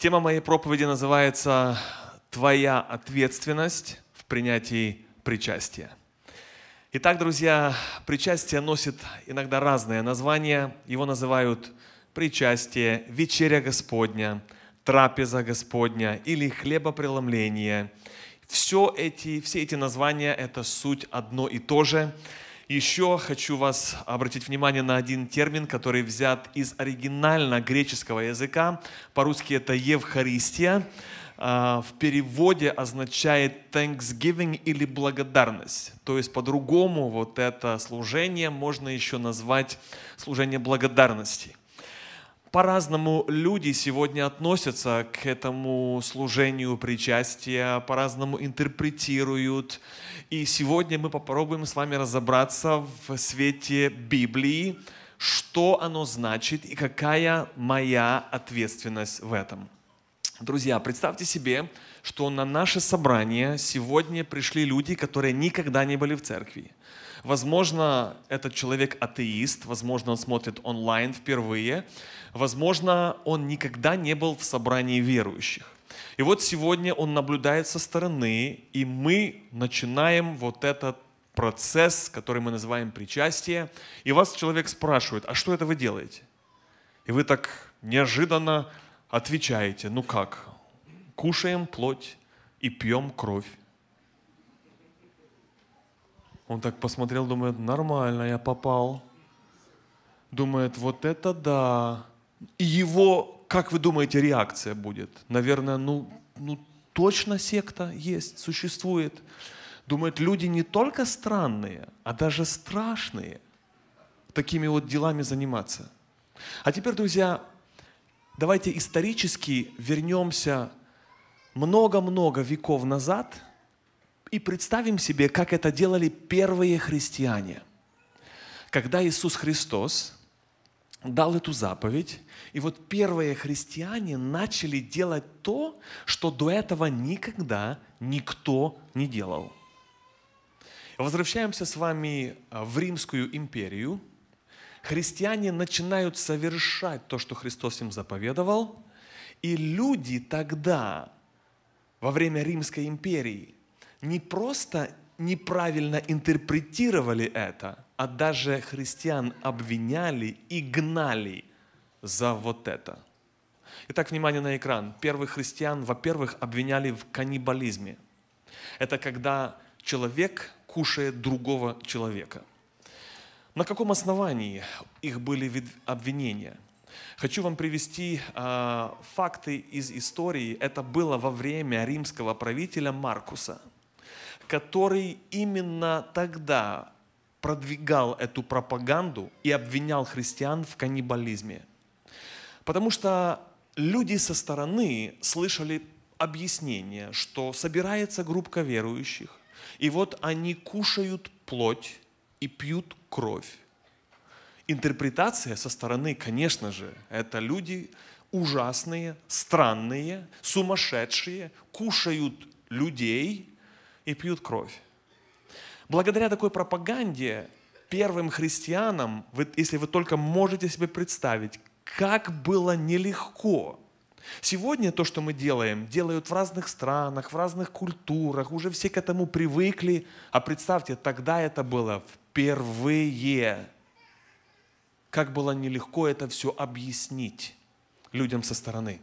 Тема моей проповеди называется «Твоя ответственность в принятии причастия». Итак, друзья, причастие носит иногда разные названия. Его называют причастие, вечеря Господня, трапеза Господня или хлебопреломление. Все эти, все эти названия – это суть одно и то же. Еще хочу вас обратить внимание на один термин, который взят из оригинально греческого языка. По-русски это Евхаристия. А, в переводе означает thanksgiving или благодарность. То есть по-другому вот это служение можно еще назвать служение благодарности. По-разному люди сегодня относятся к этому служению причастия, по-разному интерпретируют. И сегодня мы попробуем с вами разобраться в свете Библии, что оно значит и какая моя ответственность в этом. Друзья, представьте себе, что на наше собрание сегодня пришли люди, которые никогда не были в церкви. Возможно, этот человек атеист, возможно, он смотрит онлайн впервые, возможно, он никогда не был в собрании верующих. И вот сегодня он наблюдает со стороны, и мы начинаем вот этот процесс, который мы называем причастие, и вас человек спрашивает, а что это вы делаете? И вы так неожиданно отвечаете, ну как, кушаем плоть и пьем кровь. Он так посмотрел, думает, нормально, я попал. Думает, вот это да. И его, как вы думаете, реакция будет? Наверное, ну, ну точно секта есть, существует. Думает, люди не только странные, а даже страшные такими вот делами заниматься. А теперь, друзья, давайте исторически вернемся много-много веков назад – и представим себе, как это делали первые христиане. Когда Иисус Христос дал эту заповедь, и вот первые христиане начали делать то, что до этого никогда никто не делал. Возвращаемся с вами а, в Римскую империю. Христиане начинают совершать то, что Христос им заповедовал, и люди тогда, во время Римской империи, не просто неправильно интерпретировали это, а даже христиан обвиняли и гнали за вот это. Итак, внимание на экран. Первых христиан, во-первых, обвиняли в каннибализме. Это когда человек кушает другого человека. На каком основании их были обвинения? Хочу вам привести э, факты из истории. Это было во время римского правителя Маркуса – который именно тогда продвигал эту пропаганду и обвинял христиан в каннибализме. Потому что люди со стороны слышали объяснение, что собирается группа верующих, и вот они кушают плоть и пьют кровь. Интерпретация со стороны, конечно же, это люди ужасные, странные, сумасшедшие, кушают людей и пьют кровь. Благодаря такой пропаганде первым христианам, если вы только можете себе представить, как было нелегко. Сегодня то, что мы делаем, делают в разных странах, в разных культурах, уже все к этому привыкли. А представьте, тогда это было впервые. Как было нелегко это все объяснить людям со стороны.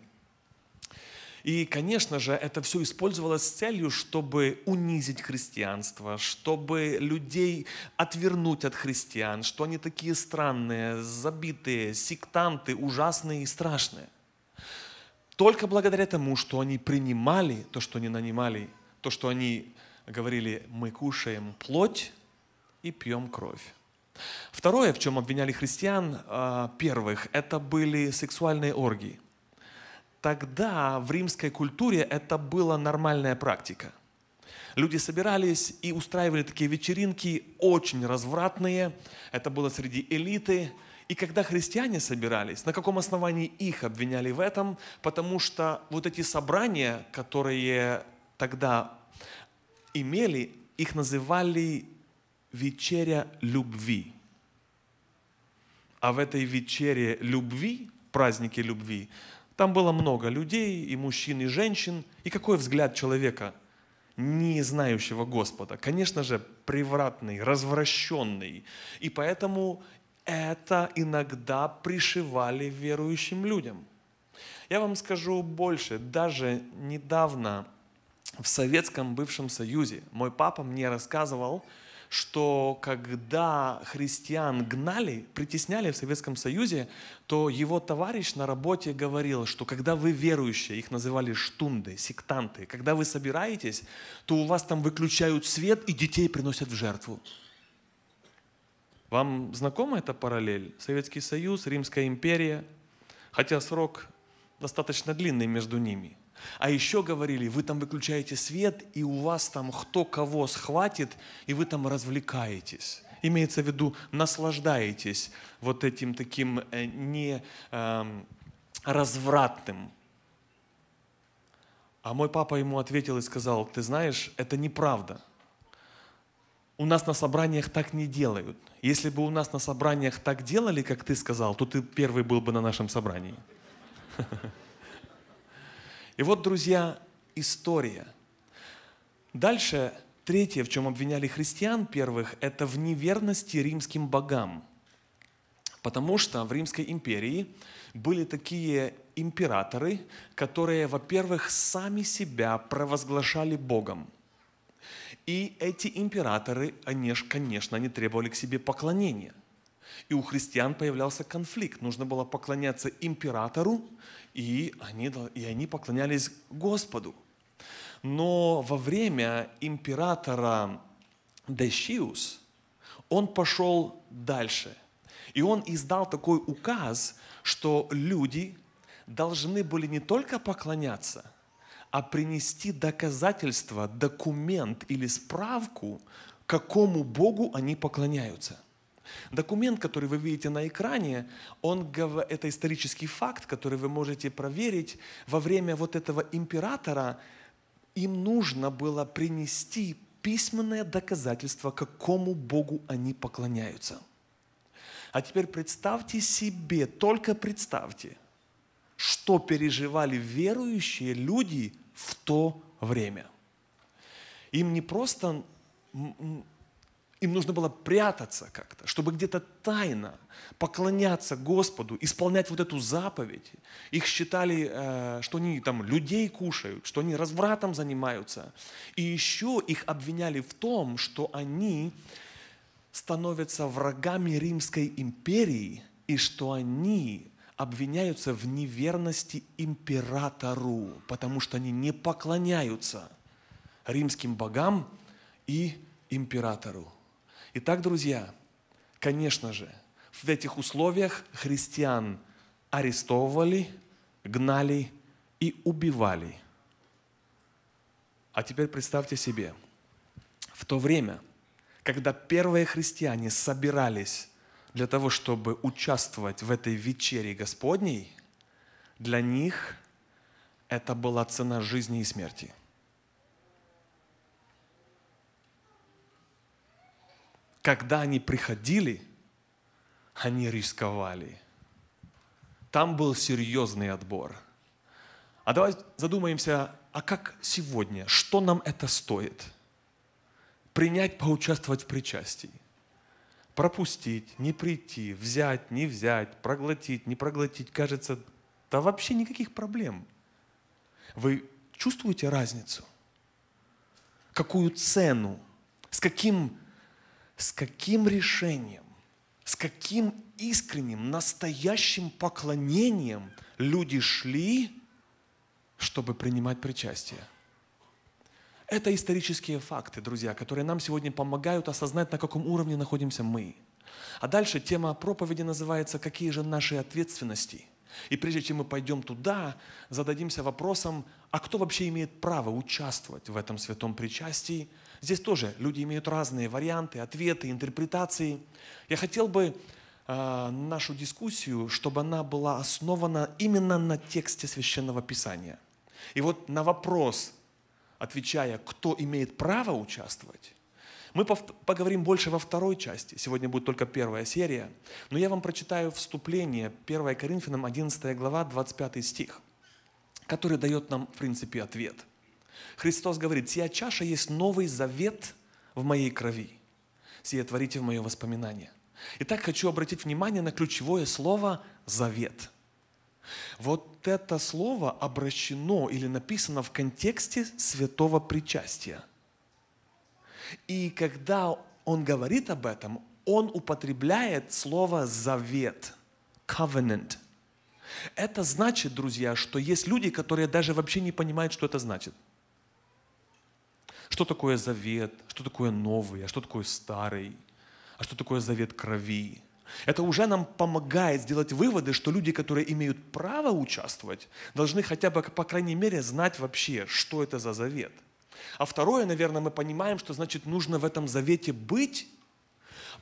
И, конечно же, это все использовалось с целью, чтобы унизить христианство, чтобы людей отвернуть от христиан, что они такие странные, забитые, сектанты, ужасные и страшные. Только благодаря тому, что они принимали то, что они нанимали, то, что они говорили, мы кушаем плоть и пьем кровь. Второе, в чем обвиняли христиан а, первых, это были сексуальные оргии тогда в римской культуре это была нормальная практика. Люди собирались и устраивали такие вечеринки, очень развратные. Это было среди элиты. И когда христиане собирались, на каком основании их обвиняли в этом? Потому что вот эти собрания, которые тогда имели, их называли вечеря любви. А в этой вечере любви, празднике любви, Там было много людей, и мужчин, и женщин. И какой взгляд человека, не знающего Господа? Конечно же, превратный, развращенный. И поэтому это иногда пришивали верующим людям. Я вам скажу больше. Даже недавно в Советском бывшем Союзе мой папа мне рассказывал, что когда христиан гнали, притесняли в Советском Союзе, то его товарищ на работе говорил, что когда вы верующие, их называли штунды, сектанты, когда вы собираетесь, то у вас там выключают свет и детей приносят в жертву. Вам знакома эта параллель? Советский Союз, Римская империя, хотя срок достаточно длинный между ними – а еще говорили, вы там выключаете свет, и у вас там кто кого схватит, и вы там развлекаетесь. Имеется в виду, наслаждаетесь вот этим таким э, не э, развратным. А мой папа ему ответил и сказал, ты знаешь, это неправда. У нас на собраниях так не делают. Если бы у нас на собраниях так делали, как ты сказал, то ты первый был бы на нашем собрании. И вот, друзья, история. Дальше, третье, в чем обвиняли христиан первых, это в неверности римским богам. Потому что в Римской империи были такие императоры, которые, во-первых, сами себя провозглашали Богом. И эти императоры, они, конечно, они требовали к себе поклонения. И у христиан появлялся конфликт. Нужно было поклоняться императору и они, и они поклонялись Господу. Но во время императора Дешиус он пошел дальше. И он издал такой указ, что люди должны были не только поклоняться, а принести доказательство, документ или справку, какому Богу они поклоняются. Документ, который вы видите на экране, он, это исторический факт, который вы можете проверить. Во время вот этого императора им нужно было принести письменное доказательство, какому Богу они поклоняются. А теперь представьте себе, только представьте, что переживали верующие люди в то время. Им не просто им нужно было прятаться как-то, чтобы где-то тайно поклоняться Господу, исполнять вот эту заповедь. Их считали, э, что они там людей кушают, что они развратом занимаются. И еще их обвиняли в том, что они становятся врагами Римской империи, и что они обвиняются в неверности императору, потому что они не поклоняются римским богам и императору. Итак, друзья, конечно же, в этих условиях христиан арестовывали, гнали и убивали. А теперь представьте себе, в то время, когда первые христиане собирались для того, чтобы участвовать в этой вечере Господней, для них это была цена жизни и смерти – когда они приходили, они рисковали. Там был серьезный отбор. А давай задумаемся, а как сегодня, что нам это стоит? Принять, поучаствовать в причастии. Пропустить, не прийти, взять, не взять, проглотить, не проглотить. Кажется, да вообще никаких проблем. Вы чувствуете разницу? Какую цену, с каким с каким решением, с каким искренним, настоящим поклонением люди шли, чтобы принимать причастие. Это исторические факты, друзья, которые нам сегодня помогают осознать, на каком уровне находимся мы. А дальше тема проповеди называется «Какие же наши ответственности?». И прежде чем мы пойдем туда, зададимся вопросом, а кто вообще имеет право участвовать в этом святом причастии – Здесь тоже люди имеют разные варианты, ответы, интерпретации. Я хотел бы э, нашу дискуссию, чтобы она была основана именно на тексте Священного Писания. И вот на вопрос, отвечая, кто имеет право участвовать, мы поговорим больше во второй части. Сегодня будет только первая серия. Но я вам прочитаю вступление 1 Коринфянам 11 глава 25 стих – который дает нам, в принципе, ответ. Христос говорит, «Сия чаша есть новый завет в моей крови. Сие творите в мое воспоминание». Итак, хочу обратить внимание на ключевое слово «завет». Вот это слово обращено или написано в контексте святого причастия. И когда он говорит об этом, он употребляет слово «завет», «covenant». Это значит, друзья, что есть люди, которые даже вообще не понимают, что это значит. Что такое завет, что такое новый, а что такое старый, а что такое завет крови. Это уже нам помогает сделать выводы, что люди, которые имеют право участвовать, должны хотя бы, по крайней мере, знать вообще, что это за завет. А второе, наверное, мы понимаем, что значит нужно в этом завете быть,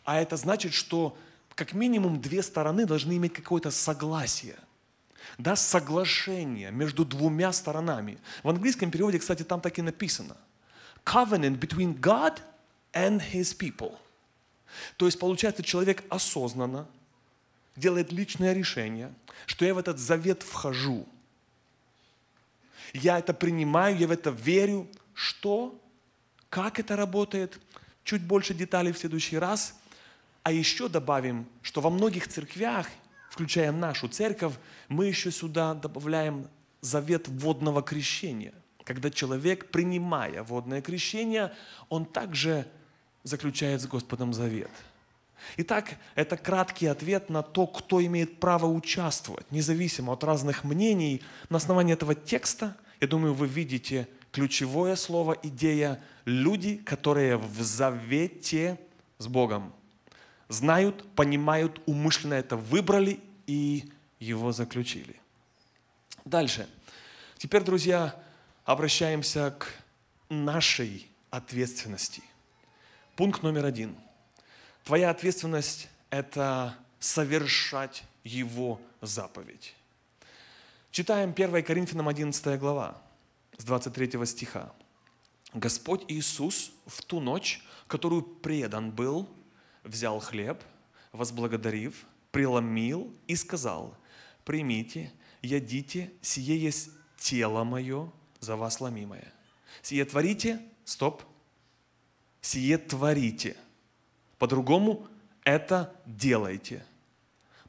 а это значит, что как минимум две стороны должны иметь какое-то согласие. Да, соглашение между двумя сторонами. В английском переводе, кстати, там так и написано. Covenant between God and His people – то есть, получается, человек осознанно делает личное решение, что я в этот завет вхожу. Я это принимаю, я в это верю. Что? Как это работает? Чуть больше деталей в следующий раз. А еще добавим, что во многих церквях, включая нашу церковь, мы еще сюда добавляем завет водного крещения. Когда человек, принимая водное крещение, он также заключает с Господом завет. Итак, это краткий ответ на то, кто имеет право участвовать, независимо от разных мнений. На основании этого текста, я думаю, вы видите ключевое слово, идея «люди, которые в завете с Богом». Знают, понимают, умышленно это выбрали и его заключили. Дальше. Теперь, друзья, обращаемся к нашей ответственности – Пункт номер один. Твоя ответственность – это совершать Его заповедь. Читаем 1 Коринфянам 11 глава, с 23 стиха. Господь Иисус в ту ночь, которую предан был, взял хлеб, возблагодарив, преломил и сказал, примите, ядите, сие есть тело мое, за вас ломимое. Сие творите, стоп, сие творите. По-другому это делайте.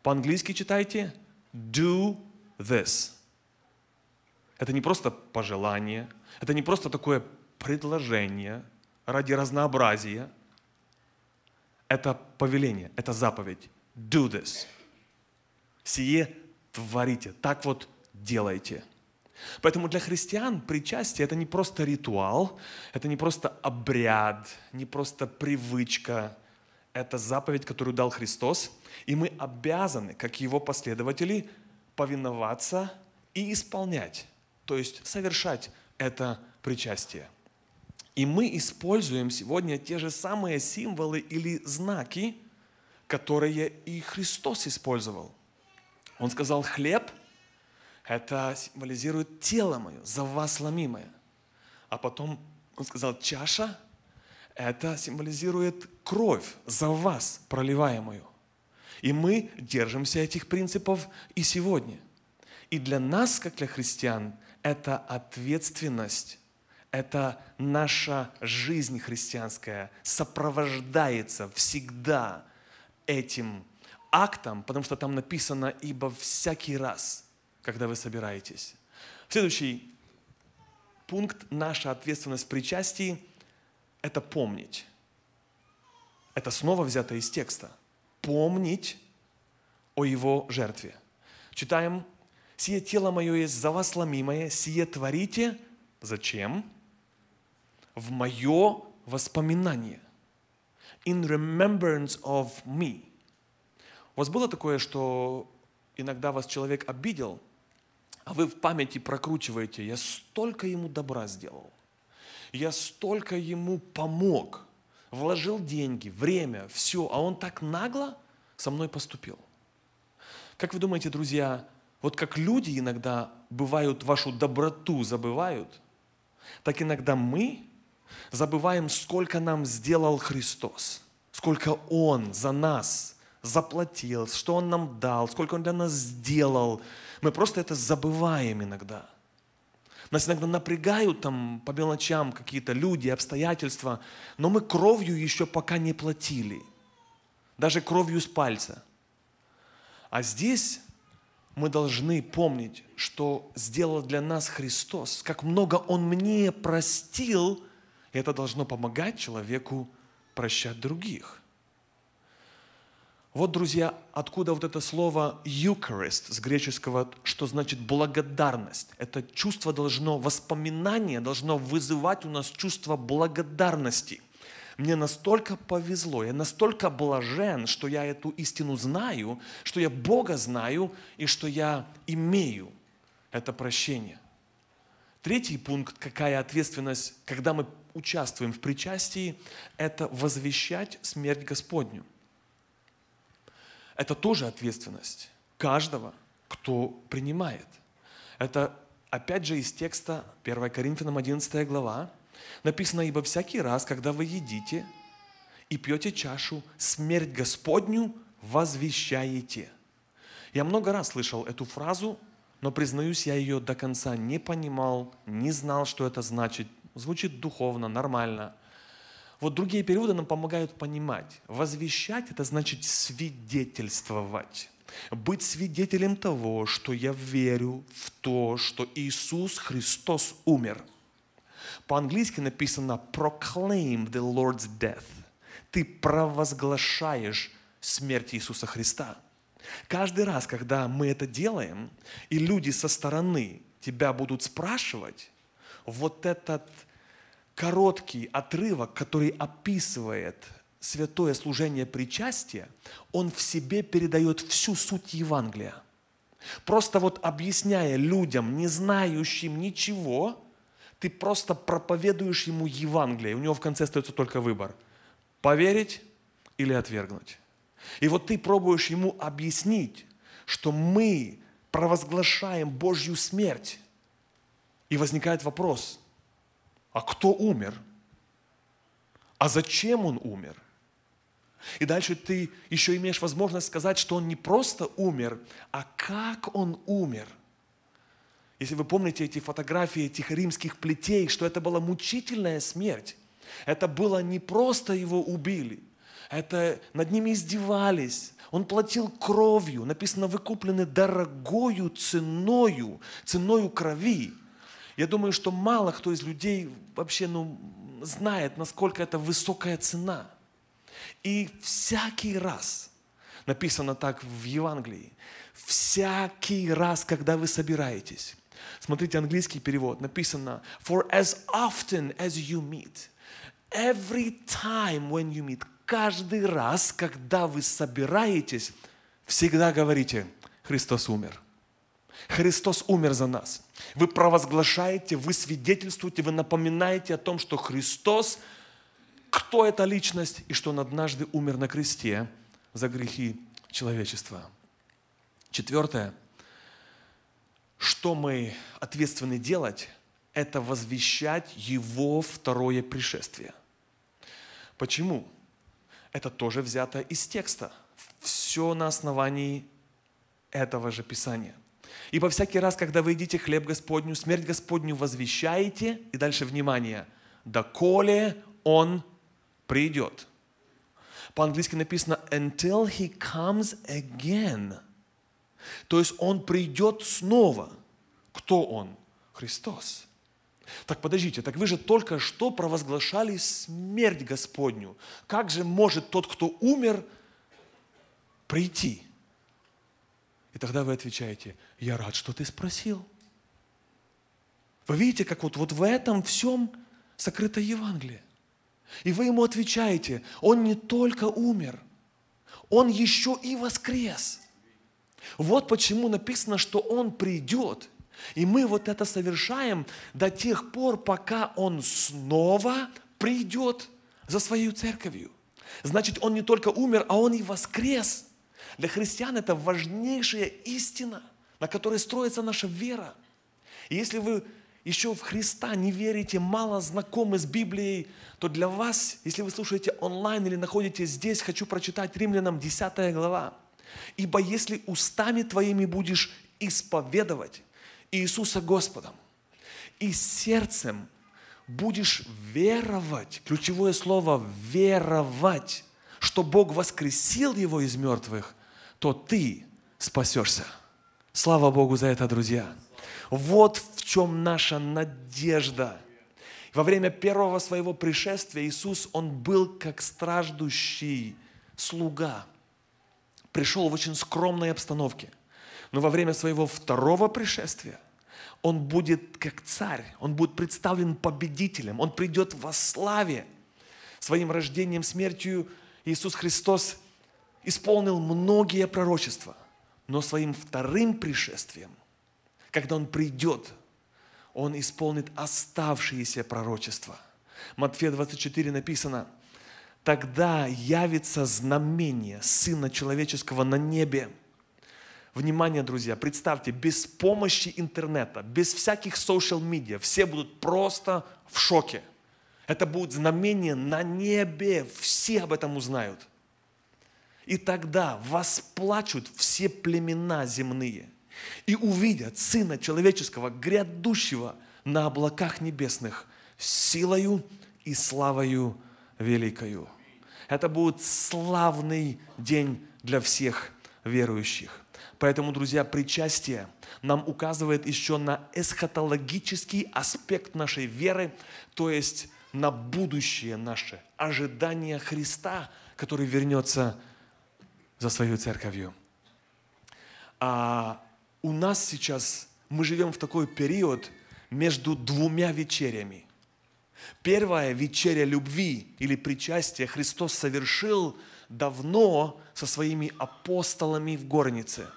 По-английски читайте do this. Это не просто пожелание, это не просто такое предложение ради разнообразия. Это повеление, это заповедь. Do this. Сие творите. Так вот делайте. Поэтому для христиан причастие это не просто ритуал, это не просто обряд, не просто привычка, это заповедь, которую дал Христос, и мы обязаны, как его последователи, повиноваться и исполнять, то есть совершать это причастие. И мы используем сегодня те же самые символы или знаки, которые и Христос использовал. Он сказал, хлеб – это символизирует тело мое, за вас ломимое. А потом он сказал, чаша, это символизирует кровь за вас проливаемую. И мы держимся этих принципов и сегодня. И для нас, как для христиан, это ответственность, это наша жизнь христианская сопровождается всегда этим актом, потому что там написано «ибо всякий раз» когда вы собираетесь. Следующий пункт, наша ответственность в причастии – это помнить. Это снова взято из текста. Помнить о Его жертве. Читаем. «Сие тело мое есть за вас ломимое, сие творите». Зачем? В мое воспоминание. In remembrance of me. У вас было такое, что иногда вас человек обидел, а вы в памяти прокручиваете, я столько ему добра сделал, я столько ему помог, вложил деньги, время, все, а он так нагло со мной поступил. Как вы думаете, друзья, вот как люди иногда бывают вашу доброту забывают, так иногда мы забываем, сколько нам сделал Христос, сколько Он за нас заплатил, что Он нам дал, сколько Он для нас сделал. Мы просто это забываем иногда. Нас иногда напрягают там по мелочам какие-то люди, обстоятельства, но мы кровью еще пока не платили. Даже кровью с пальца. А здесь мы должны помнить, что сделал для нас Христос, как много Он мне простил, и это должно помогать человеку прощать других. Вот, друзья, откуда вот это слово «Eucharist» с греческого, что значит благодарность. Это чувство должно, воспоминание должно вызывать у нас чувство благодарности. Мне настолько повезло, я настолько блажен, что я эту истину знаю, что я Бога знаю и что я имею это прощение. Третий пункт, какая ответственность, когда мы участвуем в причастии, это возвещать смерть Господню – это тоже ответственность каждого, кто принимает. Это опять же из текста 1 Коринфянам 11 глава. Написано, ибо всякий раз, когда вы едите и пьете чашу, смерть Господню возвещаете. Я много раз слышал эту фразу, но, признаюсь, я ее до конца не понимал, не знал, что это значит. Звучит духовно, нормально – вот другие переводы нам помогают понимать. Возвещать – это значит свидетельствовать. Быть свидетелем того, что я верю в то, что Иисус Христос умер. По-английски написано «proclaim the Lord's death». Ты провозглашаешь смерть Иисуса Христа. Каждый раз, когда мы это делаем, и люди со стороны тебя будут спрашивать, вот этот короткий отрывок, который описывает святое служение причастия, он в себе передает всю суть Евангелия. Просто вот объясняя людям, не знающим ничего, ты просто проповедуешь ему Евангелие. У него в конце остается только выбор. Поверить или отвергнуть. И вот ты пробуешь ему объяснить, что мы провозглашаем Божью смерть. И возникает вопрос – а кто умер? А зачем он умер? И дальше ты еще имеешь возможность сказать, что он не просто умер, а как он умер. Если вы помните эти фотографии этих римских плетей, что это была мучительная смерть. Это было не просто его убили, это над ними издевались. Он платил кровью, написано, выкуплены дорогою ценою, ценою крови. Я думаю, что мало кто из людей вообще ну, знает, насколько это высокая цена. И всякий раз, написано так в Евангелии, всякий раз, когда вы собираетесь, смотрите английский перевод, написано, for as often as you meet, every time when you meet, каждый раз, когда вы собираетесь, всегда говорите, Христос умер. Христос умер за нас. Вы провозглашаете, вы свидетельствуете, вы напоминаете о том, что Христос, кто эта личность, и что Он однажды умер на кресте за грехи человечества. Четвертое, что мы ответственны делать, это возвещать Его второе пришествие. Почему? Это тоже взято из текста. Все на основании этого же Писания – Ибо всякий раз, когда вы едите хлеб Господню, смерть Господню возвещаете, и дальше внимание, доколе Он придет. По-английски написано until he comes again. То есть Он придет снова. Кто Он? Христос. Так подождите, так вы же только что провозглашали смерть Господню. Как же может тот, кто умер, прийти? И тогда вы отвечаете, я рад, что ты спросил. Вы видите, как вот, вот в этом всем сокрыто Евангелие. И вы ему отвечаете, он не только умер, он еще и воскрес. Вот почему написано, что он придет. И мы вот это совершаем до тех пор, пока он снова придет за своей церковью. Значит, он не только умер, а он и воскрес. Для христиан это важнейшая истина, на которой строится наша вера. И если вы еще в Христа не верите, мало знакомы с Библией, то для вас, если вы слушаете онлайн или находитесь здесь, хочу прочитать Римлянам 10 глава. «Ибо если устами твоими будешь исповедовать Иисуса Господом и сердцем будешь веровать, ключевое слово веровать, что Бог воскресил его из мертвых, то ты спасешься. Слава Богу за это, друзья. Вот в чем наша надежда. Во время первого своего пришествия Иисус, Он был как страждущий слуга. Пришел в очень скромной обстановке. Но во время своего второго пришествия он будет как царь, он будет представлен победителем, он придет во славе. Своим рождением, смертью Иисус Христос исполнил многие пророчества, но своим вторым пришествием, когда Он придет, Он исполнит оставшиеся пророчества. Матфея 24 написано, «Тогда явится знамение Сына Человеческого на небе, Внимание, друзья, представьте, без помощи интернета, без всяких social медиа, все будут просто в шоке. Это будет знамение на небе, все об этом узнают. И тогда восплачут все племена земные и увидят Сына Человеческого, грядущего на облаках небесных, силою и славою великою. Это будет славный день для всех верующих. Поэтому, друзья, причастие нам указывает еще на эсхатологический аспект нашей веры, то есть на будущее наше, ожидание Христа, который вернется за свою церковью. А у нас сейчас, мы живем в такой период между двумя вечерями. Первая вечеря любви или причастия Христос совершил давно со своими апостолами в горнице –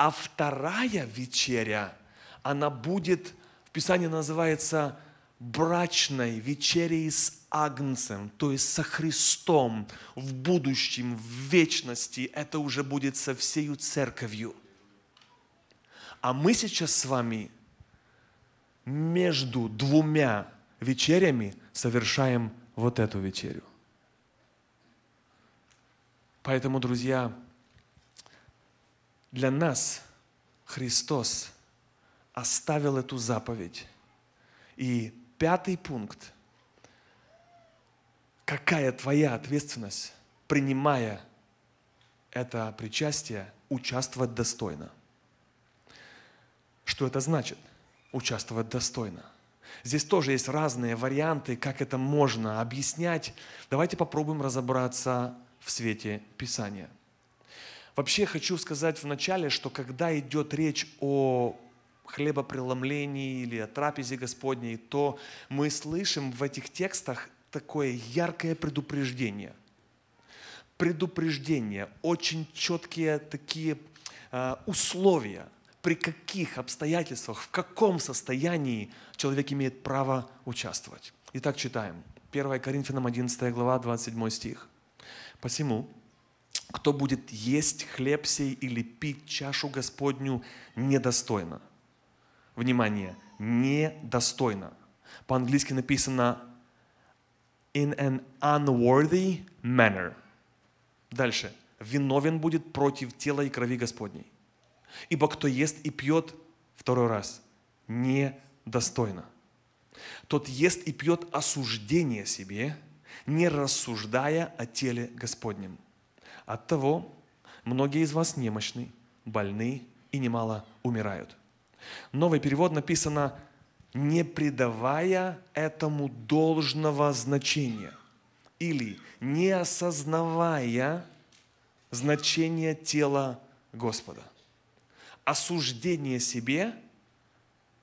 а вторая вечеря, она будет, в Писании называется брачной вечерей с Агнцем, то есть со Христом в будущем, в вечности. Это уже будет со всею церковью. А мы сейчас с вами между двумя вечерями совершаем вот эту вечерю. Поэтому, друзья, для нас Христос оставил эту заповедь. И пятый пункт. Какая твоя ответственность, принимая это причастие, участвовать достойно? Что это значит? Участвовать достойно. Здесь тоже есть разные варианты, как это можно объяснять. Давайте попробуем разобраться в свете Писания – Вообще хочу сказать вначале, что когда идет речь о хлебопреломлении или о трапезе Господней, то мы слышим в этих текстах такое яркое предупреждение. Предупреждение, очень четкие такие э, условия, при каких обстоятельствах, в каком состоянии человек имеет право участвовать. Итак, читаем. 1 Коринфянам 11 глава, 27 стих. «Посему, кто будет есть хлеб сей или пить чашу Господню недостойно. Внимание, недостойно. По-английски написано in an unworthy manner. Дальше. Виновен будет против тела и крови Господней. Ибо кто ест и пьет, второй раз, недостойно. Тот ест и пьет осуждение себе, не рассуждая о теле Господнем. От того многие из вас немощны, больны и немало умирают. Новый перевод написано «не придавая этому должного значения» или «не осознавая значение тела Господа». Осуждение себе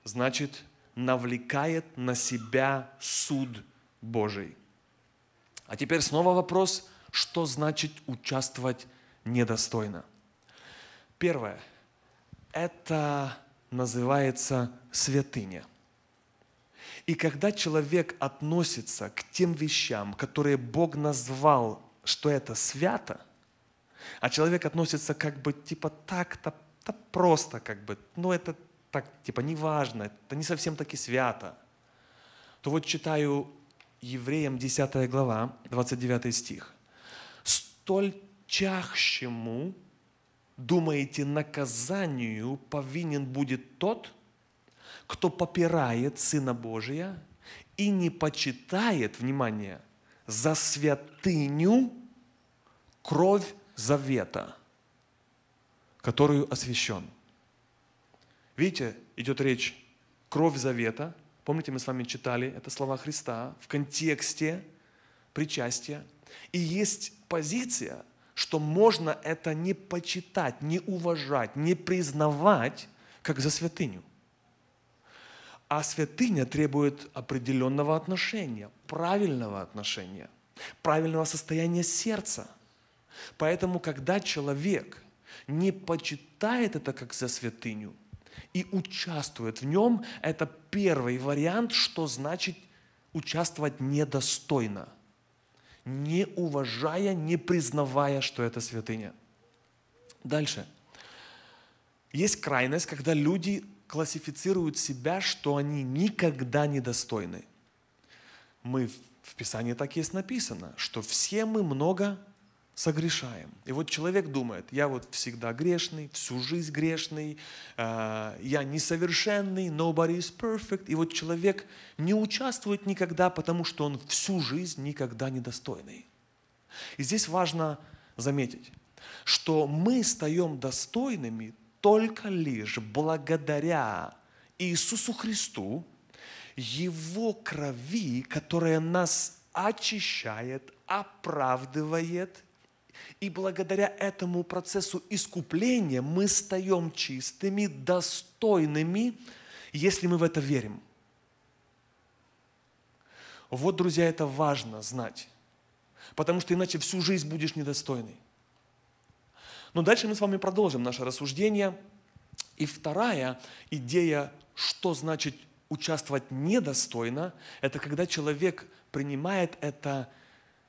значит навлекает на себя суд Божий. А теперь снова вопрос – что значит участвовать недостойно? Первое. Это называется святыня. И когда человек относится к тем вещам, которые Бог назвал, что это свято, а человек относится как бы типа так-то, да просто как бы, ну это так, типа неважно, это не совсем таки свято, то вот читаю Евреям 10 глава, 29 стих. Столь чахщему, думаете, наказанию повинен будет тот, кто попирает Сына Божия и не почитает, внимание, за святыню кровь завета, которую освящен. Видите, идет речь кровь завета. Помните, мы с вами читали это слова Христа в контексте причастия. И есть позиция, что можно это не почитать, не уважать, не признавать, как за святыню. А святыня требует определенного отношения, правильного отношения, правильного состояния сердца. Поэтому, когда человек не почитает это как за святыню и участвует в нем, это первый вариант, что значит участвовать недостойно, не уважая, не признавая, что это святыня. Дальше. Есть крайность, когда люди классифицируют себя, что они никогда не достойны. Мы в Писании так есть написано, что все мы много согрешаем. И вот человек думает, я вот всегда грешный, всю жизнь грешный, э, я несовершенный, nobody is perfect. И вот человек не участвует никогда, потому что он всю жизнь никогда недостойный. И здесь важно заметить, что мы стаем достойными только лишь благодаря Иисусу Христу, Его крови, которая нас очищает, оправдывает. И благодаря этому процессу искупления мы стаем чистыми, достойными, если мы в это верим. Вот, друзья, это важно знать. Потому что иначе всю жизнь будешь недостойный. Но дальше мы с вами продолжим наше рассуждение. И вторая идея, что значит участвовать недостойно, это когда человек принимает это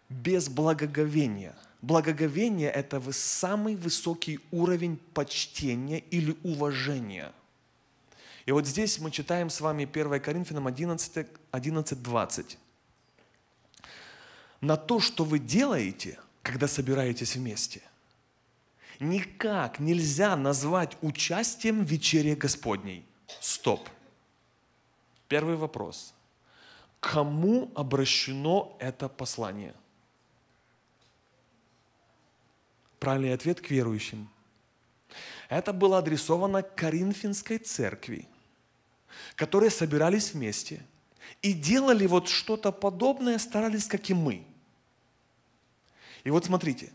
без благоговения. Благоговение – это самый высокий уровень почтения или уважения. И вот здесь мы читаем с вами 1 Коринфянам 11, 11 20. «На то, что вы делаете, когда собираетесь вместе, никак нельзя назвать участием в вечере Господней. Стоп. Первый вопрос. Кому обращено это послание? Правильный ответ к верующим. Это было адресовано Коринфянской церкви, которые собирались вместе и делали вот что-то подобное, старались, как и мы. И вот смотрите,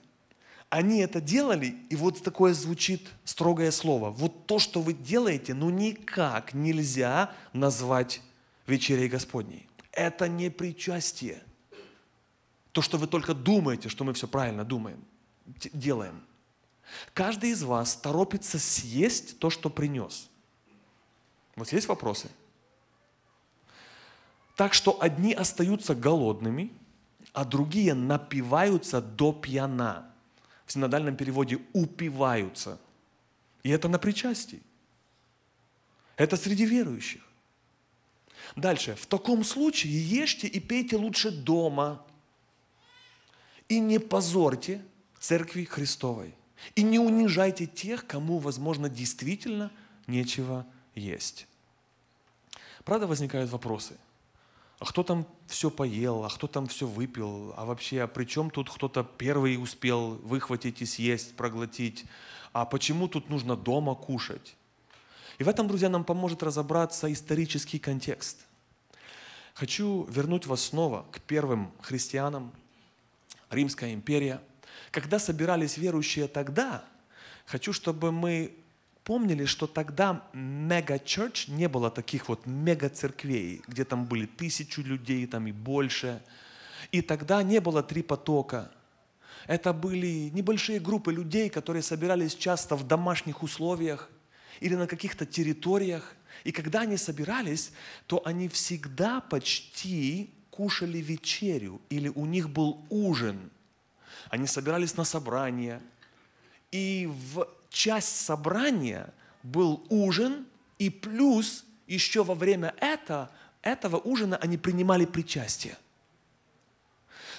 они это делали, и вот такое звучит строгое слово. Вот то, что вы делаете, ну никак нельзя назвать вечерей Господней. Это не причастие. То, что вы только думаете, что мы все правильно думаем, делаем. Каждый из вас торопится съесть то, что принес. Вот есть вопросы? Так что одни остаются голодными, а другие напиваются до пьяна в синодальном переводе упиваются. И это на причастии. Это среди верующих. Дальше. В таком случае ешьте и пейте лучше дома. И не позорьте церкви Христовой. И не унижайте тех, кому, возможно, действительно нечего есть. Правда, возникают вопросы – а кто там все поел, а кто там все выпил, а вообще, а при чем тут кто-то первый успел выхватить и съесть, проглотить, а почему тут нужно дома кушать? И в этом, друзья, нам поможет разобраться исторический контекст. Хочу вернуть вас снова к первым христианам, Римская империя. Когда собирались верующие тогда, хочу, чтобы мы помнили, что тогда мега-черч не было таких вот мега-церквей, где там были тысячу людей там и больше. И тогда не было три потока. Это были небольшие группы людей, которые собирались часто в домашних условиях или на каких-то территориях. И когда они собирались, то они всегда почти кушали вечерю или у них был ужин. Они собирались на собрание. И в часть собрания был ужин, и плюс еще во время это, этого ужина они принимали причастие.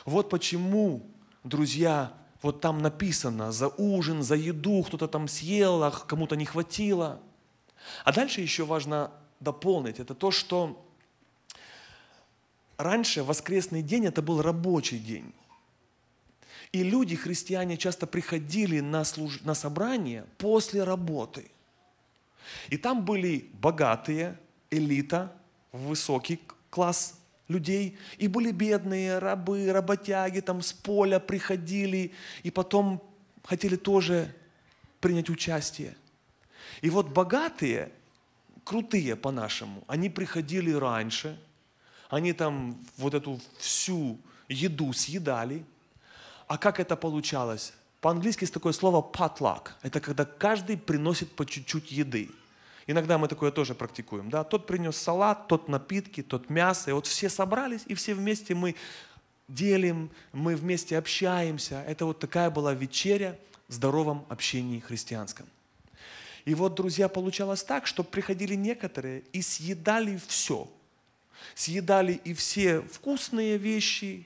Вот почему, друзья, вот там написано за ужин, за еду, кто-то там съел, а кому-то не хватило. А дальше еще важно дополнить, это то, что раньше воскресный день это был рабочий день. И люди, христиане, часто приходили на, служ... на собрание после работы. И там были богатые, элита, высокий класс людей, и были бедные, рабы, работяги, там с поля приходили, и потом хотели тоже принять участие. И вот богатые, крутые по-нашему, они приходили раньше, они там вот эту всю еду съедали. А как это получалось? По-английски есть такое слово potluck. Это когда каждый приносит по чуть-чуть еды. Иногда мы такое тоже практикуем. Да? Тот принес салат, тот напитки, тот мясо. И вот все собрались, и все вместе мы делим, мы вместе общаемся. Это вот такая была вечеря в здоровом общении христианском. И вот, друзья, получалось так, что приходили некоторые и съедали все. Съедали и все вкусные вещи,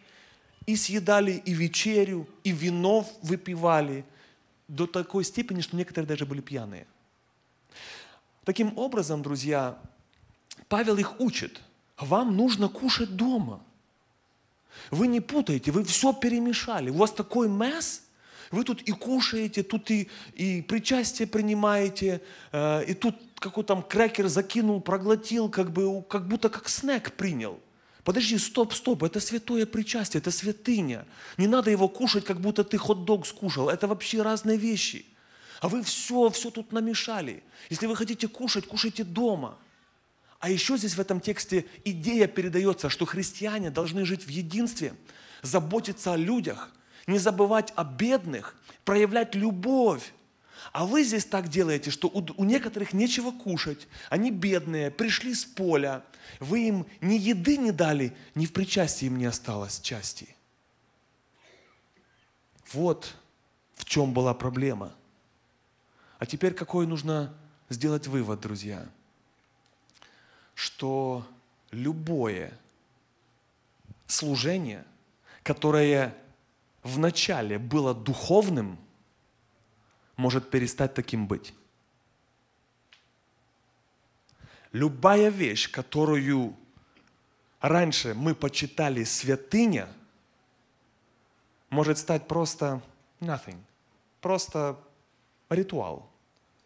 и съедали и вечерю, и вино выпивали до такой степени, что некоторые даже были пьяные – Таким образом, друзья, Павел их учит. Вам нужно кушать дома. Вы не путаете, вы все перемешали. У вас такой месс, вы тут и кушаете, тут и, и причастие принимаете, э, и тут какой там крекер закинул, проглотил, как, бы, как будто как снэк принял. Подожди, стоп, стоп, это святое причастие, это святыня. Не надо его кушать, как будто ты хот-дог скушал. Это вообще разные вещи. А вы все, все тут намешали. Если вы хотите кушать, кушайте дома. А еще здесь в этом тексте идея передается, что христиане должны жить в единстве, заботиться о людях, не забывать о бедных, проявлять любовь. А вы здесь так делаете, что у, у некоторых нечего кушать, они бедные, пришли с поля, вы им ни еды не дали, ни в причастии им не осталось части. Вот в чем была проблема. А теперь какой нужно сделать вывод, друзья? Что любое служение, которое вначале было духовным, может перестать таким быть. Любая вещь, которую раньше мы почитали святыня, может стать просто nothing, просто ритуал.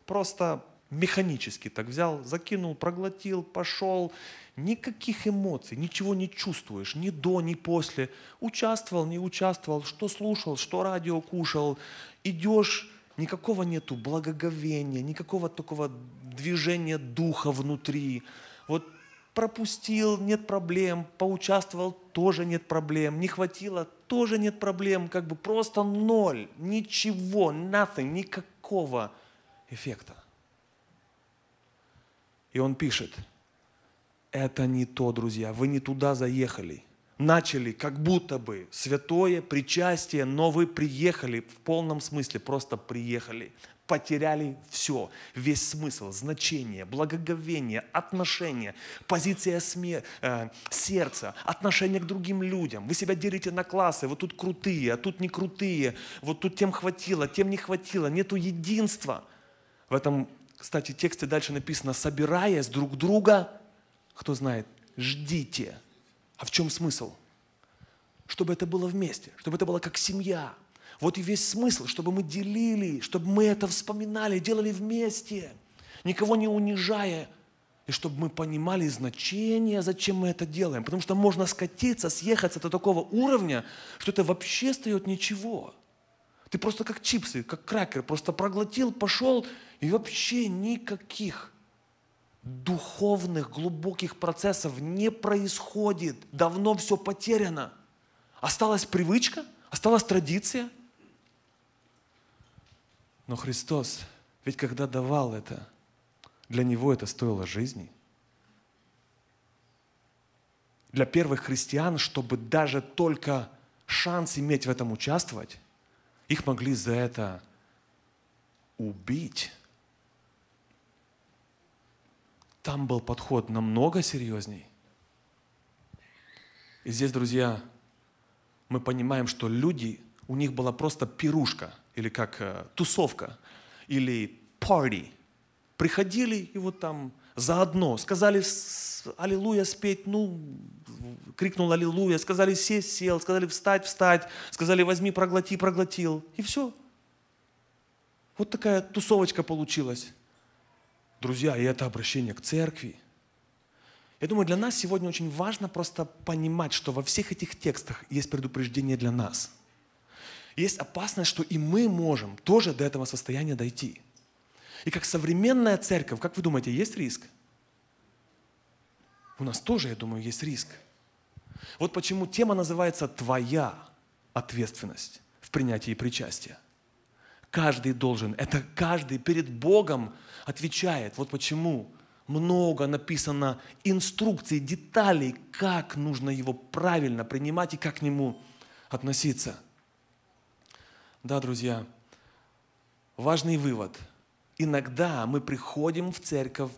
Просто механически так взял, закинул, проглотил, пошел. Никаких эмоций, ничего не чувствуешь, ни до, ни после. Участвовал, не участвовал, что слушал, что радио кушал. Идешь, никакого нету благоговения, никакого такого движения духа внутри. Вот пропустил, нет проблем, поучаствовал, тоже нет проблем, не хватило, тоже нет проблем, как бы просто ноль, ничего, nothing, никакого эффекта. И он пишет, это не то, друзья, вы не туда заехали. Начали как будто бы святое причастие, но вы приехали в полном смысле, просто приехали. Потеряли все, весь смысл, значение, благоговение, отношение, позиция сме, э, сердца, отношение к другим людям. Вы себя делите на классы, вот тут крутые, а тут не крутые, вот тут тем хватило, тем не хватило, нету единства. В этом кстати, тексте дальше написано, собираясь друг друга, кто знает, ждите. А в чем смысл? Чтобы это было вместе, чтобы это было как семья. Вот и весь смысл, чтобы мы делили, чтобы мы это вспоминали, делали вместе, никого не унижая, и чтобы мы понимали значение, зачем мы это делаем. Потому что можно скатиться, съехаться до такого уровня, что это вообще остается ничего. Ты просто как чипсы, как кракер, просто проглотил, пошел и вообще никаких духовных, глубоких процессов не происходит. Давно все потеряно. Осталась привычка, осталась традиция. Но Христос, ведь когда давал это, для Него это стоило жизни. Для первых христиан, чтобы даже только шанс иметь в этом участвовать, их могли за это убить. Там был подход намного серьезней. И здесь, друзья, мы понимаем, что люди, у них была просто пирушка, или как э, тусовка, или party. Приходили, и вот там заодно. Сказали аллилуйя спеть, ну, крикнул аллилуйя, сказали сесть, сел, сказали встать, встать, сказали возьми, проглоти, проглотил. И все. Вот такая тусовочка получилась. Друзья, и это обращение к церкви. Я думаю, для нас сегодня очень важно просто понимать, что во всех этих текстах есть предупреждение для нас. Есть опасность, что и мы можем тоже до этого состояния дойти. И как современная церковь, как вы думаете, есть риск? У нас тоже, я думаю, есть риск. Вот почему тема называется «Твоя ответственность в принятии причастия». Каждый должен, это каждый перед Богом отвечает. Вот почему много написано инструкций, деталей, как нужно его правильно принимать и как к нему относиться. Да, друзья, важный вывод. Иногда мы приходим в церковь,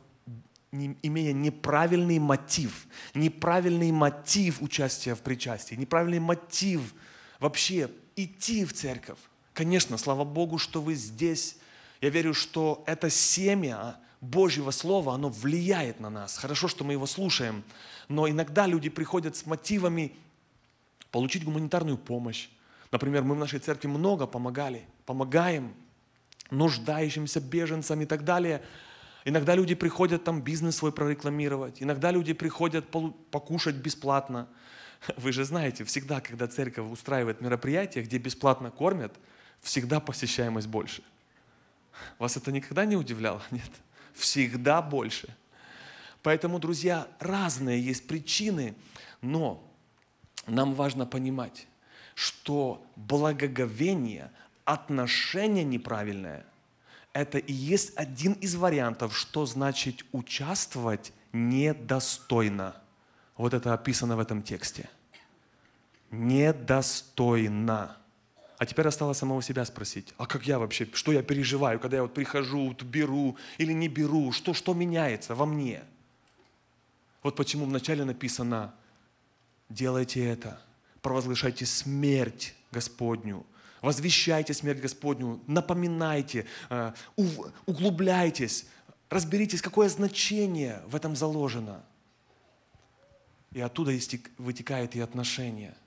имея неправильный мотив, неправильный мотив участия в причастии, неправильный мотив вообще идти в церковь. Конечно, слава Богу, что вы здесь. Я верю, что это семя Божьего Слова, оно влияет на нас. Хорошо, что мы его слушаем. Но иногда люди приходят с мотивами получить гуманитарную помощь. Например, мы в нашей церкви много помогали, помогаем нуждающимся, беженцам и так далее. Иногда люди приходят там бизнес свой прорекламировать. Иногда люди приходят покушать бесплатно. Вы же знаете, всегда, когда церковь устраивает мероприятия, где бесплатно кормят – всегда посещаемость больше. Вас это никогда не удивляло? Нет. Всегда больше. Поэтому, друзья, разные есть причины, но нам важно понимать, что благоговение, отношение неправильное, это и есть один из вариантов, что значит участвовать недостойно. Вот это описано в этом тексте. Недостойно. А теперь осталось самого себя спросить, а как я вообще, что я переживаю, когда я вот прихожу, вот беру или не беру, что, что меняется во мне? Вот почему вначале написано, делайте это, провозглашайте смерть Господню, возвещайте смерть Господню, напоминайте, э, углубляйтесь, разберитесь, какое значение в этом заложено. И оттуда вытекает и отношение –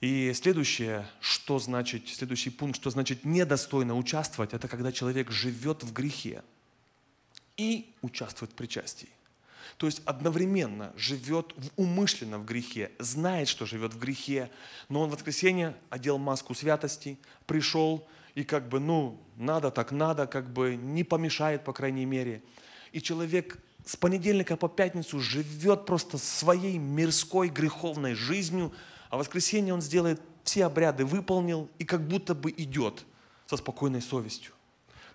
и следующее, что значит, следующий пункт, что значит недостойно участвовать, это когда человек живет в грехе и участвует в причастии. То есть одновременно живет в, умышленно в грехе, знает, что живет в грехе, но он в воскресенье одел маску святости, пришел и как бы, ну, надо так надо, как бы не помешает, по крайней мере. И человек с понедельника по пятницу живет просто своей мирской греховной жизнью, а в воскресенье он сделает все обряды, выполнил и как будто бы идет со спокойной совестью.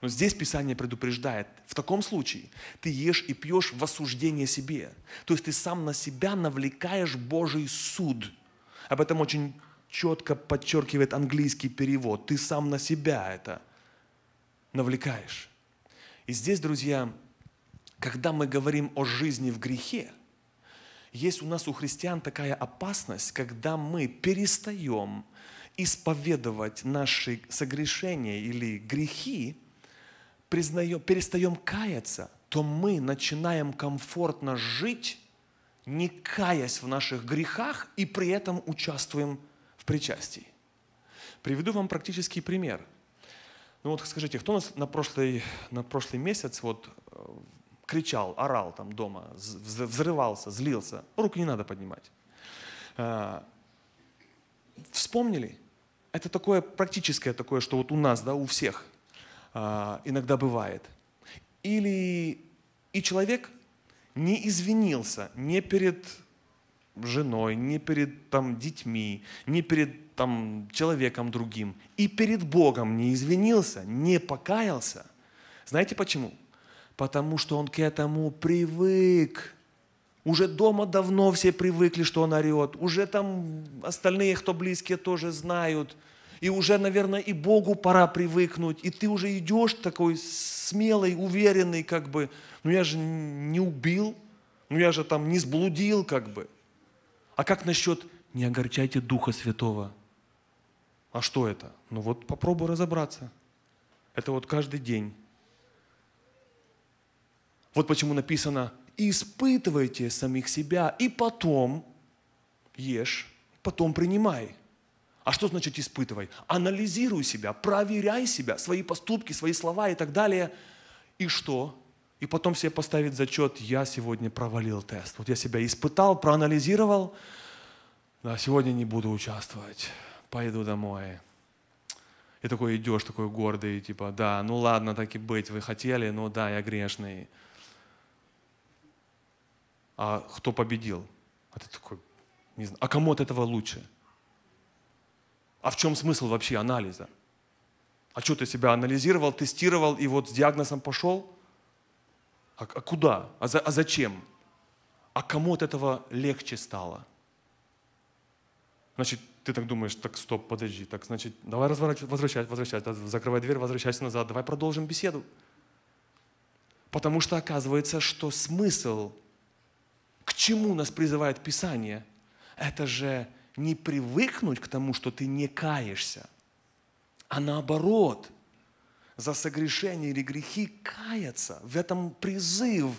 Но здесь Писание предупреждает, в таком случае ты ешь и пьешь в осуждение себе. То есть ты сам на себя навлекаешь Божий суд. Об этом очень четко подчеркивает английский перевод. Ты сам на себя это навлекаешь. И здесь, друзья, когда мы говорим о жизни в грехе, есть у нас у христиан такая опасность, когда мы перестаем исповедовать наши согрешения или грехи, признаем, перестаем каяться, то мы начинаем комфортно жить, не каясь в наших грехах и при этом участвуем в причастии. Приведу вам практический пример. Ну вот скажите, кто у нас на прошлый, на прошлый месяц вот э, кричал, орал там дома, взрывался, злился, руки не надо поднимать. А, вспомнили? Это такое практическое такое, что вот у нас, да, у всех а, иногда бывает. Или и человек не извинился не перед женой, не перед там, детьми, не перед там, человеком другим, и перед Богом не извинился, не покаялся. Знаете почему? Потому что он к этому привык. Уже дома давно все привыкли, что он орет. Уже там остальные, кто близкие, тоже знают. И уже, наверное, и Богу пора привыкнуть. И ты уже идешь такой смелый, уверенный, как бы, ну я же не убил, ну я же там не сблудил, как бы. А как насчет не огорчайте Духа Святого? А что это? Ну вот попробуй разобраться. Это вот каждый день Вот почему написано, испытывайте самих себя, и потом ешь, потом принимай. А что значит испытывай? Анализируй себя, проверяй себя, свои поступки, свои слова и так далее. И что? И потом себе поставить зачет, я сегодня провалил тест. Вот я себя испытал, проанализировал, да, сегодня не буду участвовать, пойду домой. И такой идешь, такой гордый, типа, да, ну ладно, так и быть, вы хотели, ну да, я грешный. А кто победил? А ты такой, не знаю, а кому от этого лучше? А в чем смысл вообще анализа? А что ты себя анализировал, тестировал и вот с диагнозом пошел? А, а куда? А, за, а зачем? А кому от этого легче стало? Значит, ты так думаешь, так стоп, подожди, так значит, давай разворачивать, возвращать, возвращать, закрывай дверь, возвращайся назад, давай продолжим беседу. Потому что оказывается, что смысл, к чему нас призывает Писание, это же не привыкнуть к тому, что ты не каешься, а наоборот, за согрешение или грехи каяться. В этом призыв,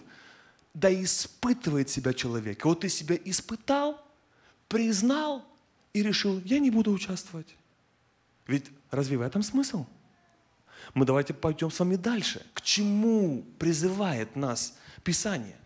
да испытывает себя человек. Вот ты себя испытал, признал и решил, я не буду участвовать. Ведь разве в этом смысл? Мы давайте пойдем с вами дальше. К чему призывает нас Писание?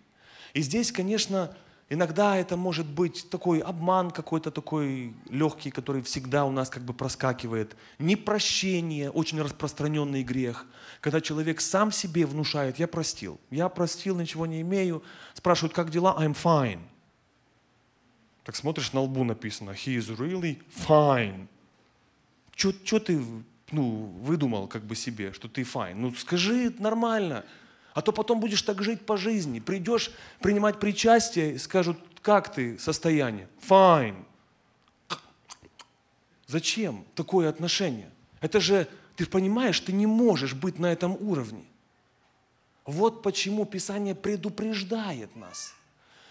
И здесь, конечно, Иногда это может быть такой обман какой-то такой легкий, который всегда у нас как бы проскакивает. Непрощение, очень распространенный грех. Когда человек сам себе внушает, я простил, я простил, ничего не имею. Спрашивают, как дела? I'm fine. Так смотришь, на лбу написано, he is really fine. Что ты ну, выдумал как бы себе, что ты fine? Ну скажи нормально. А то потом будешь так жить по жизни. Придешь принимать причастие и скажут, как ты состояние? Fine. Зачем такое отношение? Это же, ты понимаешь, ты не можешь быть на этом уровне. Вот почему Писание предупреждает нас,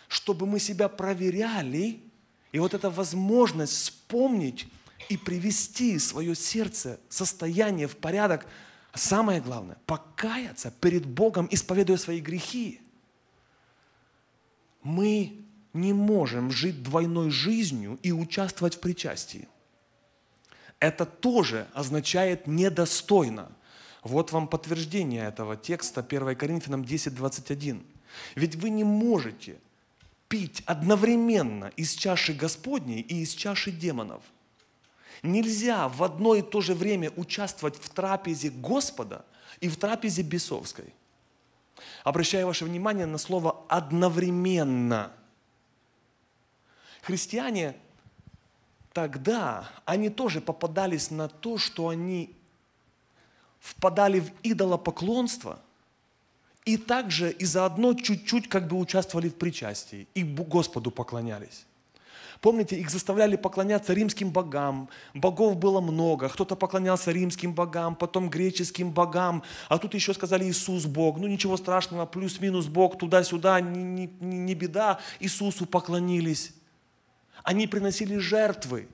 чтобы мы себя проверяли, и вот эта возможность вспомнить и привести свое сердце, состояние в порядок – самое главное, покаяться перед Богом, исповедуя свои грехи. Мы не можем жить двойной жизнью и участвовать в причастии. Это тоже означает недостойно. Вот вам подтверждение этого текста 1 Коринфянам 10, 21. Ведь вы не можете пить одновременно из чаши Господней и из чаши демонов – Нельзя в одно и то же время участвовать в трапезе Господа и в трапезе бесовской. Обращаю ваше внимание на слово «одновременно». Христиане тогда, они тоже попадались на то, что они впадали в идолопоклонство и также и заодно чуть-чуть как бы участвовали в причастии и Господу поклонялись. Помните, их заставляли поклоняться римским богам. Богов было много. Кто-то поклонялся римским богам, потом греческим богам. А тут еще сказали Иисус Бог. Ну ничего страшного, плюс-минус Бог, туда-сюда, не, не, не беда. Иисусу поклонились. Они приносили жертвы.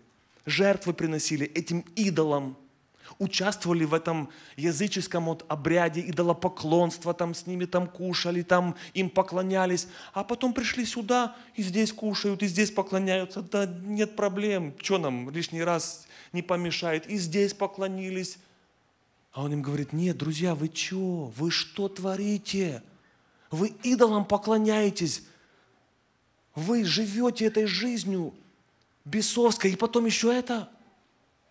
Жертвы приносили этим идолам участвовали в этом языческом вот обряде идолопоклонства, там с ними там кушали, там им поклонялись, а потом пришли сюда и здесь кушают, и здесь поклоняются, да нет проблем, что нам лишний раз не помешает, и здесь поклонились. А он им говорит, нет, друзья, вы что, вы что творите? Вы идолам поклоняетесь, вы живете этой жизнью бесовской, и потом еще это –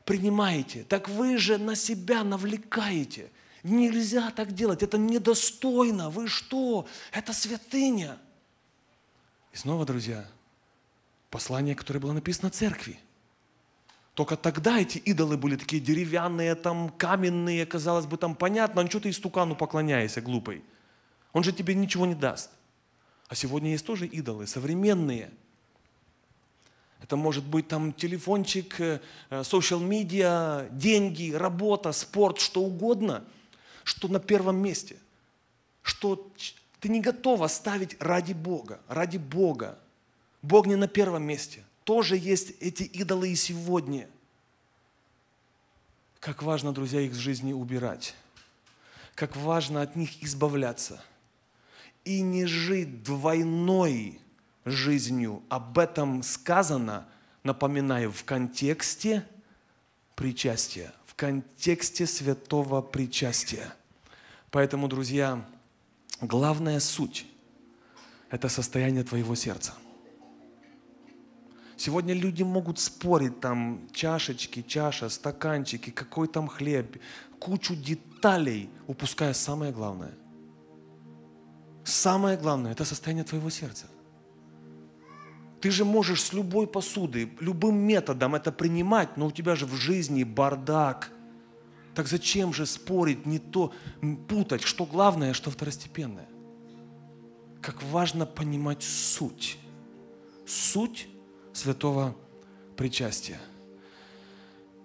принимаете, так вы же на себя навлекаете. Нельзя так делать, это недостойно. Вы что? Это святыня. И снова, друзья, послание, которое было написано церкви. Только тогда эти идолы были такие деревянные, там каменные, казалось бы, там понятно, ну что ты истукану поклоняешься, глупый? Он же тебе ничего не даст. А сегодня есть тоже идолы, современные – это может быть там телефончик, social media, деньги, работа, спорт, что угодно, что на первом месте. Что ты не готова ставить ради Бога, ради Бога. Бог не на первом месте. Тоже есть эти идолы и сегодня. Как важно, друзья, их с жизни убирать. Как важно от них избавляться. и не жить двойной жизнью. Об этом сказано, напоминаю, в контексте причастия, в контексте святого причастия. Поэтому, друзья, главная суть – это состояние твоего сердца. Сегодня люди могут спорить там чашечки, чаша, стаканчики, какой там хлеб, кучу деталей, упуская самое главное. Самое главное – это состояние твоего сердца. Ты же можешь с любой посуды, любым методом это принимать, но у тебя же в жизни бардак. Так зачем же спорить, не то, путать, что главное, что второстепенное? Как важно понимать суть. Суть святого причастия.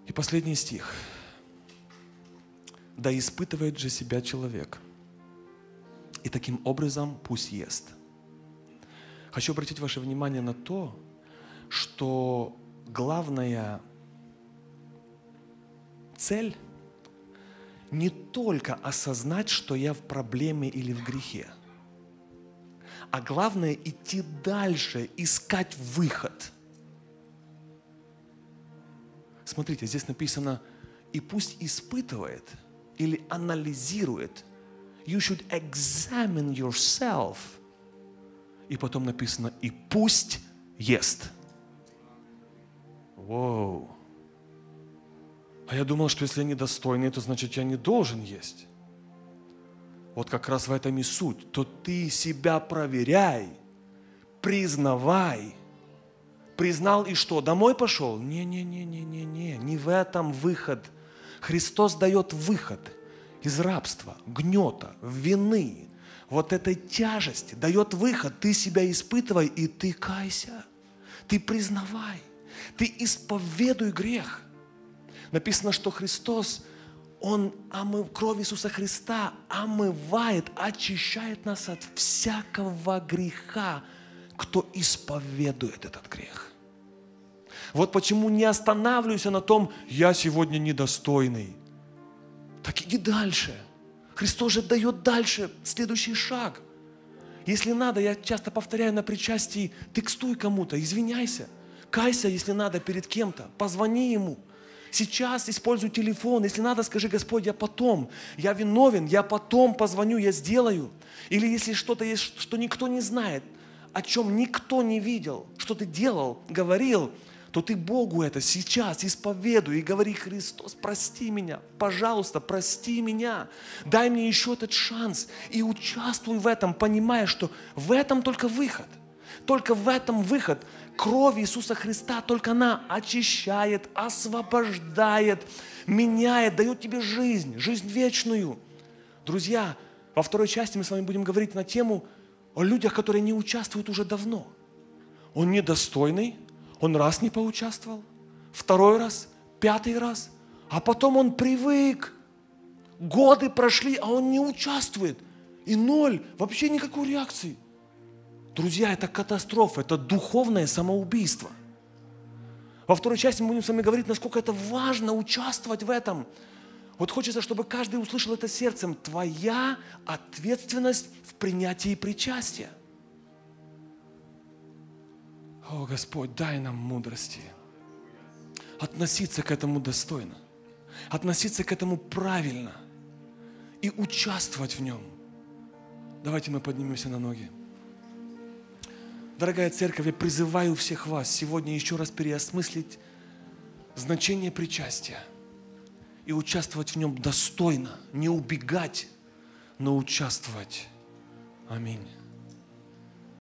И последний стих. Да испытывает же себя человек, и таким образом пусть ест. Хочу обратить ваше внимание на то, что главная цель не только осознать, что я в проблеме или в грехе, а главное идти дальше, искать выход. Смотрите, здесь написано, и пусть испытывает или анализирует. You should examine yourself – и потом написано, и пусть ест. Воу. А я думал, что если я недостойный, то значит я не должен есть. Вот как раз в этом и суть. То ты себя проверяй, признавай. Признал и что? Домой пошел? Не-не-не-не-не-не. Не в этом выход. Христос дает выход из рабства, гнета, вины, вот этой тяжести, дает выход. Ты себя испытывай, и ты кайся. Ты признавай. Ты исповедуй грех. Написано, что Христос, Он омыв, кровь Иисуса Христа омывает, очищает нас от всякого греха, кто исповедует этот грех. Вот почему не останавливайся на том, я сегодня недостойный. Так иди дальше – Христос же дает дальше следующий шаг. Если надо, я часто повторяю на причастии, текстуй кому-то, извиняйся, кайся, если надо, перед кем-то, позвони ему. Сейчас используй телефон, если надо, скажи, Господь, я потом, я виновен, я потом позвоню, я сделаю. Или если что-то есть, что никто не знает, о чем никто не видел, что ты делал, говорил, то ты Богу это сейчас исповедуй и говори, Христос, прости меня, пожалуйста, прости меня, дай мне еще этот шанс и участвуй в этом, понимая, что в этом только выход. Только в этом выход. Кровь Иисуса Христа, только она очищает, освобождает, меняет, дает тебе жизнь, жизнь вечную. Друзья, во второй части мы с вами будем говорить на тему о людях, которые не участвуют уже давно. Он недостойный, он раз не поучаствовал, второй раз, пятый раз, а потом он привык. Годы прошли, а он не участвует. И ноль, вообще никакой реакции. Друзья, это катастрофа, это духовное самоубийство. Во второй части мы будем с вами говорить, насколько это важно участвовать в этом. Вот хочется, чтобы каждый услышал это сердцем. Твоя ответственность в принятии причастия. О, Господь, дай нам мудрости. Относиться к этому достойно. Относиться к этому правильно. И участвовать в нем. Давайте мы поднимемся на ноги. Дорогая церковь, я призываю всех вас сегодня еще раз переосмыслить значение причастия и участвовать в нем достойно, не убегать, но участвовать. Аминь.